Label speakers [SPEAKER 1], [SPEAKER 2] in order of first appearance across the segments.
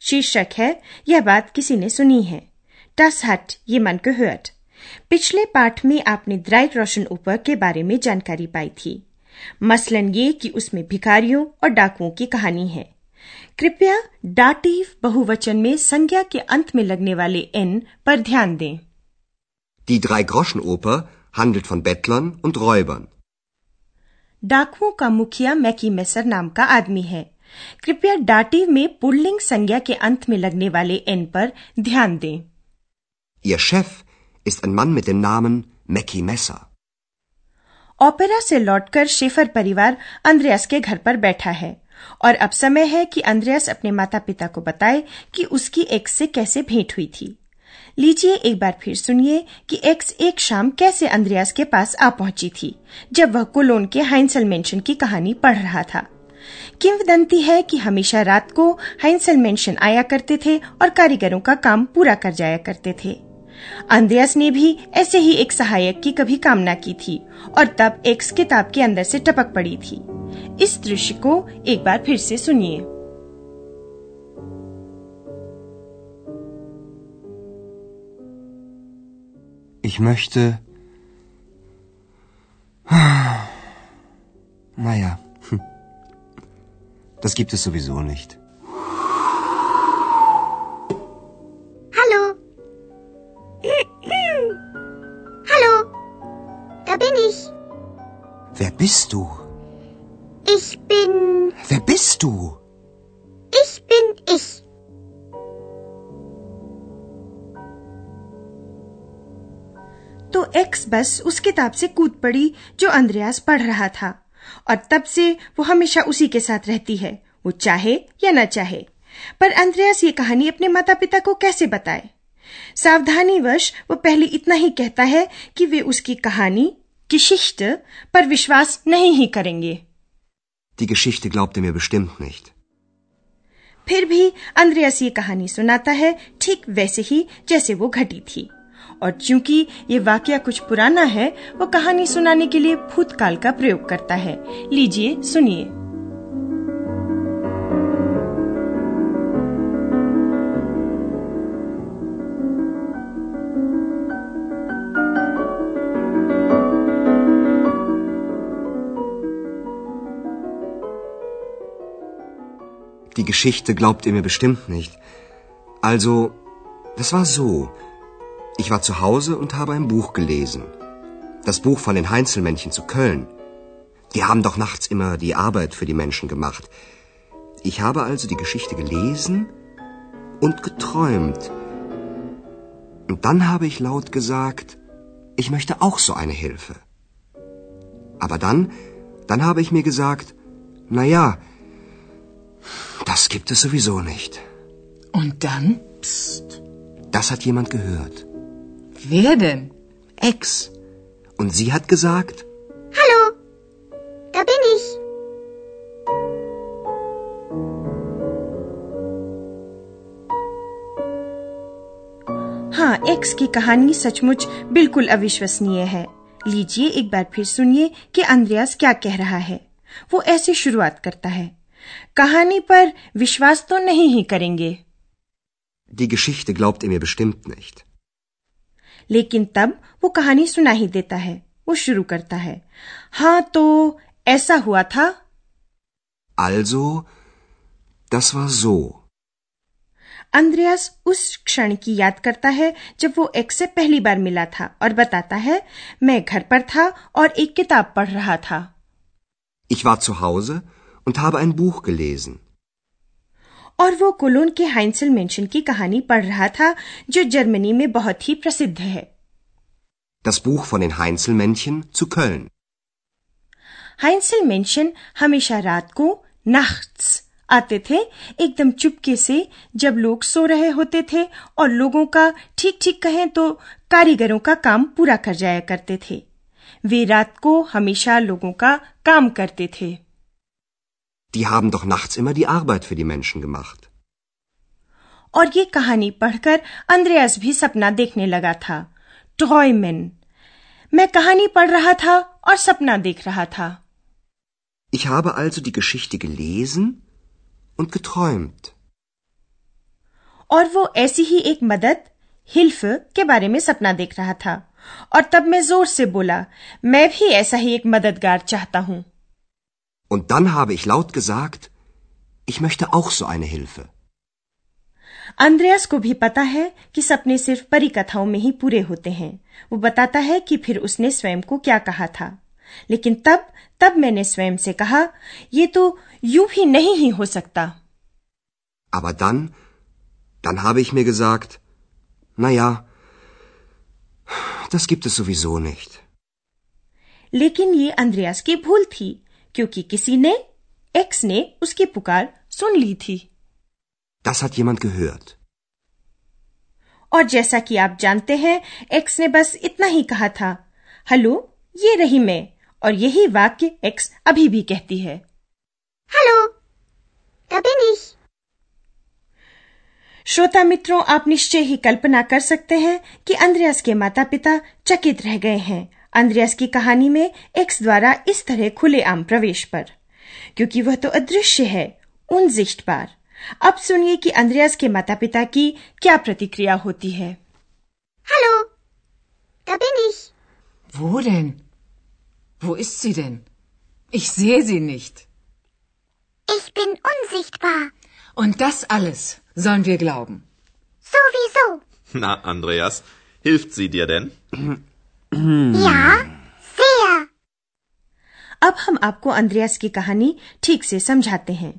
[SPEAKER 1] शीर्षक है यह बात किसी ने सुनी है। टस हट ये मन gehört पिछले पाठ में आपने द्राइट रोशन ऊपर के बारे में जानकारी पाई थी। मसलन ये कि उसमें भिखारियों और डाकुओं की कहानी है। कृपया डाटिव बहुवचन में संज्ञा के अंत में लगने वाले एन पर ध्यान दें।
[SPEAKER 2] Die Drei-Groschen-Oper handelt von Bettlern und Räubern.
[SPEAKER 1] डाकुओं का मुखिया मैकी मेसर नाम का आदमी है। कृपया डाटिव में पुल्लिंग संज्ञा के अंत में लगने वाले एन पर ध्यान दें।
[SPEAKER 2] Ihr Chef ist ein Mann mit dem Namen Mackie Messer.
[SPEAKER 1] Opera से लौटकर शेफर परिवार अंद्रयास के घर पर बैठा है और अब समय है कि अंद्रयास अपने माता पिता को बताए कि उसकी एक्स से कैसे भेंट हुई थी। लीजिए एक बार फिर सुनिए कि एक्स एक शाम कैसे अंद्रयास के पास आ पहुँची थी जब वह कोलोन के हाइंसल मेंशन की कहानी पढ़ रहा था। किंवदंती है कि हमेशा रात को हाइंसल मेंशन आया करते थे और कारीगरों का काम पूरा कर जाया करते थे अंद्रयास ने भी ऐसे ही एक सहायक की कभी कामना की थी और तब एक किताब के अंदर से टपक पड़ी थी इस दृश्य को एक बार फिर से सुनिए
[SPEAKER 2] Ich möchte. Naja. das gibt es sowieso nicht.
[SPEAKER 3] Hallo. Hallo. Da bin ich.
[SPEAKER 2] Wer bist du?
[SPEAKER 3] Ich bin.
[SPEAKER 2] Wer bist du?
[SPEAKER 3] Ich bin ich.
[SPEAKER 1] तो एक्स बस उस किताब से कूद पड़ी जो अंद्रयास पढ़ रहा था और तब से वो हमेशा उसी के साथ रहती है वो चाहे या न चाहे। पर अंद्रयास ये कहानी अपने माता पिता को कैसे बताए? सावधानी सावधानीवश वो पहले इतना ही कहता है कि वे उसकी कहानी किशिष्ट पर विश्वास नहीं ही करेंगे।
[SPEAKER 2] Die Geschichte glaubt ihr mir bestimmt nicht.
[SPEAKER 1] फिर भी अंद्रयास ये कहानी सुनाता है ठीक वैसे ही जैसे वो घटी थी। और चूँकि ये वाकया कुछ पुराना है वो कहानी सुनाने के लिए भूतकाल का प्रयोग करता है लीजिए सुनिए
[SPEAKER 2] Die Geschichte glaubt ihr mir bestimmt nicht. Also, das war so. Ich war zu Hause und habe ein Buch gelesen. Das Buch von den Heinzelmännchen zu Köln. Die haben doch nachts immer die Arbeit für die Menschen gemacht. Ich habe also die Geschichte gelesen und geträumt. Und dann habe ich laut gesagt, ich möchte auch so eine Hilfe. Aber dann, dann habe ich mir gesagt, na ja, das gibt es sowieso nicht.
[SPEAKER 4] Und dann? Psst.
[SPEAKER 2] Das hat jemand gehört.
[SPEAKER 4] Wer denn?
[SPEAKER 2] Ex. Und sie hat gesagt,
[SPEAKER 3] Hallo. Da bin ich.
[SPEAKER 1] हाँ x की कहानी सचमुच बिल्कुल अविश्वसनीय है लीजिए एक बार फिर सुनिए कि अंद्रयास क्या कह रहा है वो ऐसे शुरुआत करता है कहानी पर विश्वास तो नहीं ही करेंगे
[SPEAKER 2] die Geschichte glaubt ihr mir bestimmt nicht.
[SPEAKER 1] लेकिन तब वो कहानी सुना ही देता है वो शुरू करता है हाँ तो ऐसा हुआ था
[SPEAKER 2] Also, das war so.
[SPEAKER 1] अंद्रयास उस क्षण की याद करता है जब वो एक्स से पहली बार मिला था और बताता है मैं घर पर था और एक किताब पढ़ रहा था
[SPEAKER 2] Ich war zu Hause und habe ein Buch gelesen.
[SPEAKER 1] और वो कोलोन के हाइंसल मेंशन की कहानी पढ़ रहा था जो जर्मनी में बहुत ही प्रसिद्ध है।
[SPEAKER 2] Das Buch von den Heinzelmännchen zu Köln.
[SPEAKER 1] मेंशन हमेशा रात को nachts आते थे एकदम चुपके से जब लोग सो रहे होते थे और लोगों का ठीक ठीक कहें तो कारीगरों का काम पूरा कर जाया करते थे। वे रात को हमेशा लोगों का काम करते थे।
[SPEAKER 2] Die haben doch nachts immer die Arbeit für die Menschen gemacht.
[SPEAKER 1] और ये कहानी पढ़कर अंद्रयास भी सपना देखने लगा था। ट्रॉयमेन मैं कहानी पढ़ रहा था और सपना देख रहा था।
[SPEAKER 2] Ich habe also die Geschichte gelesen und geträumt.
[SPEAKER 1] और वो ऐसी ही एक मदद हिल्फ के बारे में सपना देख रहा था। और तब मैं ज़ोर से बोला मैं भी ऐसा ही एक मददगार चाहता हूँ।
[SPEAKER 2] Und dann habe ich laut gesagt, ich möchte auch so eine Hilfe.
[SPEAKER 1] अंद्रयास को भी पता है कि सपने सिर्फ परी कथाओं में ही पूरे होते हैं वो बताता है कि फिर उसने स्वयं को क्या कहा था लेकिन तब तब मैंने स्वयं से कहा ये तो यूं भी नहीं ही हो सकता
[SPEAKER 2] Aber dann, dann habe ich mir gesagt, na ja, das gibt es sowieso nicht.
[SPEAKER 1] लेकिन ये अंद्रयास की भूल थी क्योंकि किसी ने एक्स ने उसकी पुकार सुन ली थी
[SPEAKER 2] Das hat jemand gehört.
[SPEAKER 1] और जैसा कि आप जानते हैं एक्स ने बस इतना ही कहा था हेलो ये रही मैं और यही वाक्य एक्स अभी भी कहती है
[SPEAKER 3] Hallo, da bin ich.
[SPEAKER 1] श्रोता मित्रों आप निश्चय ही कल्पना कर सकते हैं कि अंद्रयास के माता पिता चकित रह गए हैं अंद्रयास की कहानी में एक्स द्वारा इस तरह खुले आम प्रवेश पर क्योंकि वह तो अदृश्य है उन जिष्ट पार अब सुनिए कि अंद्रयास के माता पिता की क्या प्रतिक्रिया होती है
[SPEAKER 3] Hallo, da bin ich.
[SPEAKER 4] Wo denn? Wo ist sie denn? Ich sehe sie nicht.
[SPEAKER 3] Ich bin unsichtbar.
[SPEAKER 4] Und das alles sollen wir glauben.
[SPEAKER 3] Sowieso.
[SPEAKER 5] Na, Andreas, hilft sie dir denn?
[SPEAKER 3] Ja, sehr.
[SPEAKER 1] अब हम आपको अंद्रयास की कहानी ठीक से समझाते हैं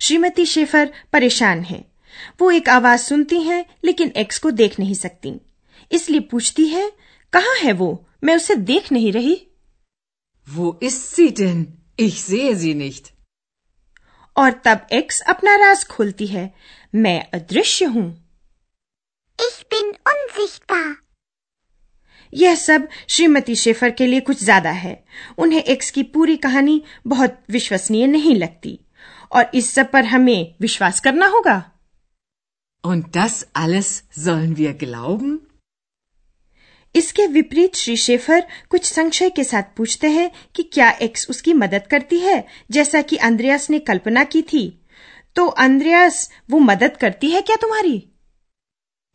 [SPEAKER 1] Shrimati Schafer परेशान है वो एक आवाज़ सुनती हैं लेकिन एक्स को देख नहीं सकती इसलिए पूछती है कहाँ है वो मैं उसे देख नहीं रही
[SPEAKER 4] Wo ist sie denn? Ich sehe sie nicht.
[SPEAKER 1] और तब एक्स अपना राज खोलती है मैं अदृश्य हूँ
[SPEAKER 3] Ich bin unsichtbar.
[SPEAKER 1] यह सब श्रीमती शेफर के लिए कुछ ज़्यादा है। उन्हें एक्स की पूरी कहानी बहुत विश्वसनीय नहीं लगती। और इस सब पर हमें विश्वास करना होगा।
[SPEAKER 4] Und das alles sollen wir glauben?
[SPEAKER 1] इसके विपरीत श्री शेफर कुछ संशय के साथ पूछते हैं कि क्या एक्स उसकी मदद करती है जैसा कि अंद्रयास ने कल्पना की थी। तो अंद्रयास वो मदद करती है क्या तुम्हारी?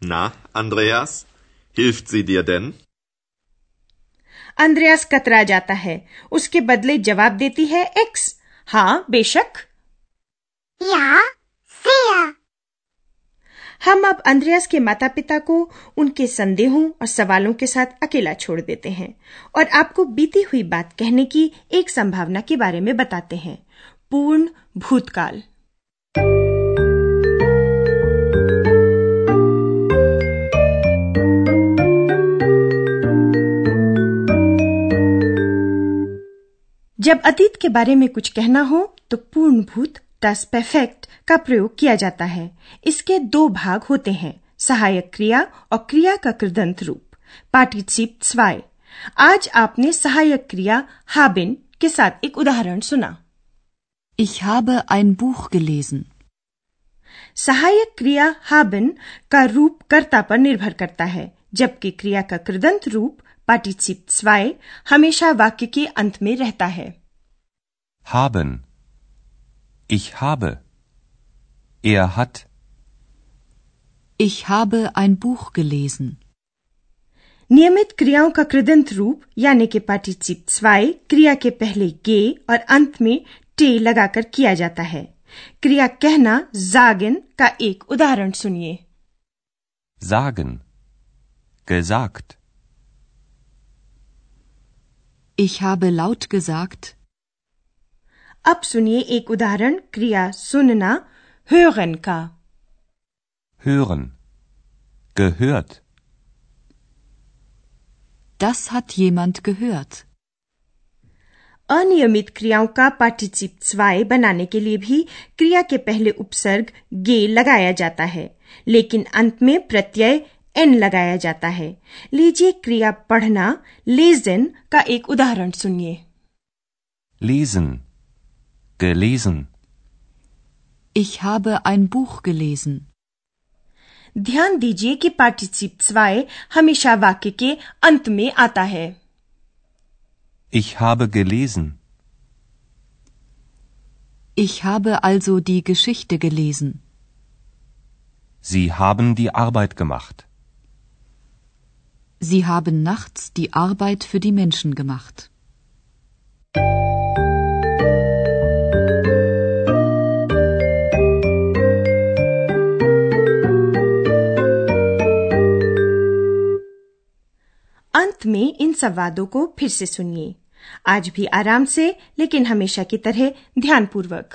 [SPEAKER 5] ना Andreas, hilft sie dir denn?
[SPEAKER 1] अंद्रयास कतरा जाता है। उसके बदले जवाब देती है एक्स हाँ बेशक।
[SPEAKER 3] Ja, sehr.
[SPEAKER 1] हम अब अंद्रयास के माता पिता को उनके संदेहों और सवालों के साथ अकेला छोड़ देते हैं और आपको बीती हुई बात कहने की एक संभावना के बारे में बताते हैं। पूर्ण भूतकाल। जब अतीत के बारे में कुछ कहना हो तो पूर्ण भूत टस परफेक्ट का प्रयोग किया जाता है। इसके दो भाग होते हैं सहायक क्रिया और क्रिया का कृदंत रूप। पार्टिसिप स्वाय आज आपने सहायक क्रिया हाबिन के साथ एक उदाहरण सुना।
[SPEAKER 6] Ich habe ein Buch gelesen.
[SPEAKER 1] सहायक क्रिया हाबिन का रूप कर्ता पर निर्भर करता है जबकि क्रिया का कृदंत रूप पार्टिसिप स्वाय हमेशा वाक्य के अंत में रहता है
[SPEAKER 7] Haben. Ich habe. Er hat.
[SPEAKER 6] Ich habe ein Buch gelesen.
[SPEAKER 1] नियमित क्रियाओं का कृदंत रूप यानी कि पार्टिसिप स्वाय क्रिया के पहले गे और अंत में टे लगाकर किया जाता है क्रिया कहना जागिन का एक उदाहरण सुनिए
[SPEAKER 7] Sagen. Gesagt.
[SPEAKER 6] Ich habe laut gesagt.
[SPEAKER 1] अब सुनिए एक उदाहरण क्रिया सुनना hören का
[SPEAKER 7] Hören. Gehört.
[SPEAKER 6] Das hat jemand gehört.
[SPEAKER 1] अनियमित क्रियाओं का पार्टिसिप स्वाय बनाने के लिए भी क्रिया के पहले उपसर्ग गे लगाया जाता है लेकिन अंत में प्रत्यय एन लगाया जाता है लीजिए क्रिया पढ़ना लेजन का एक उदाहरण सुनिए
[SPEAKER 7] lesen, gelesen,
[SPEAKER 6] Ich habe ein Buch gelesen.
[SPEAKER 1] ध्यान दीजिए कि पार्टिसिप स्वाय हमेशा वाक्य के अंत में आता है
[SPEAKER 7] ich habe gelesen,
[SPEAKER 6] Ich habe also die Geschichte gelesen.
[SPEAKER 7] Sie haben die Arbeit gemacht.
[SPEAKER 6] Sie haben nachts die Arbeit für die Menschen gemacht.
[SPEAKER 1] अंत में इन संवादों को फिर से सुनिए आज भी आराम से लेकिन हमेशा की तरह ध्यानपूर्वक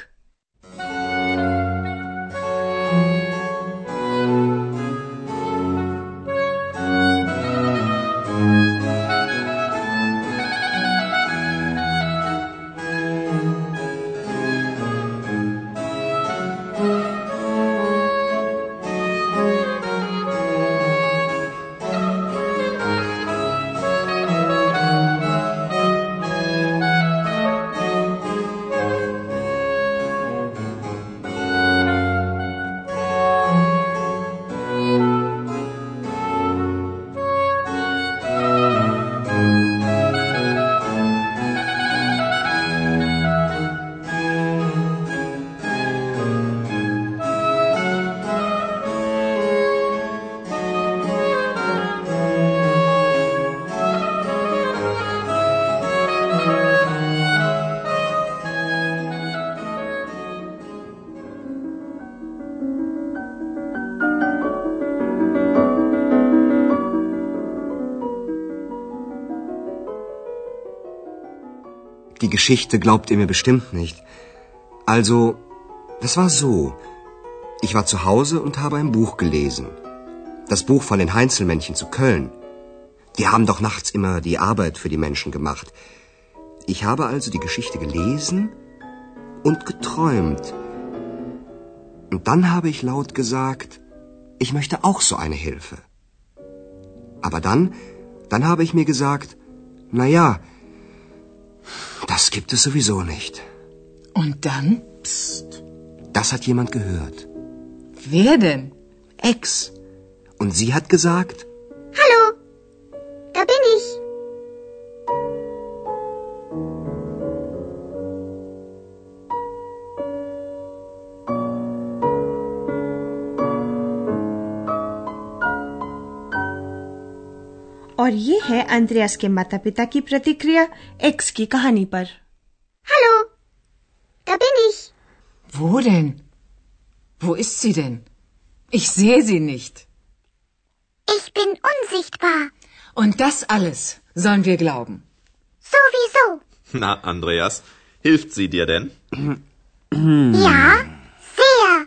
[SPEAKER 2] Die Geschichte glaubt ihr mir bestimmt nicht. Also, das war so. Ich war zu Hause und habe ein Buch gelesen. Das Buch von den Heinzelmännchen zu Köln. Die haben doch nachts immer die Arbeit für die Menschen gemacht. Ich habe also die Geschichte gelesen und geträumt. Und dann habe ich laut gesagt, ich möchte auch so eine Hilfe. Aber dann, dann habe ich mir gesagt, na ja, das gibt es sowieso nicht.
[SPEAKER 4] Und dann?
[SPEAKER 2] Psst. Das hat jemand gehört.
[SPEAKER 4] Wer denn?
[SPEAKER 2] Ex. Und sie hat gesagt,
[SPEAKER 1] और ये है अंद्रयास के माता पिता की प्रतिक्रिया x की कहानी पर
[SPEAKER 3] Hallo, da bin ich.
[SPEAKER 4] Wo denn? Wo ist sie denn? Ich sehe sie nicht.
[SPEAKER 3] Ich bin unsichtbar.
[SPEAKER 4] Und das alles sollen wir glauben.
[SPEAKER 3] Sowieso.
[SPEAKER 5] Na, Andreas, hilft sie dir denn?
[SPEAKER 3] Ja, sehr.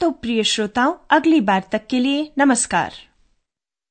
[SPEAKER 1] तो प्रिय श्रोताओं अगली बार तक के लिए नमस्कार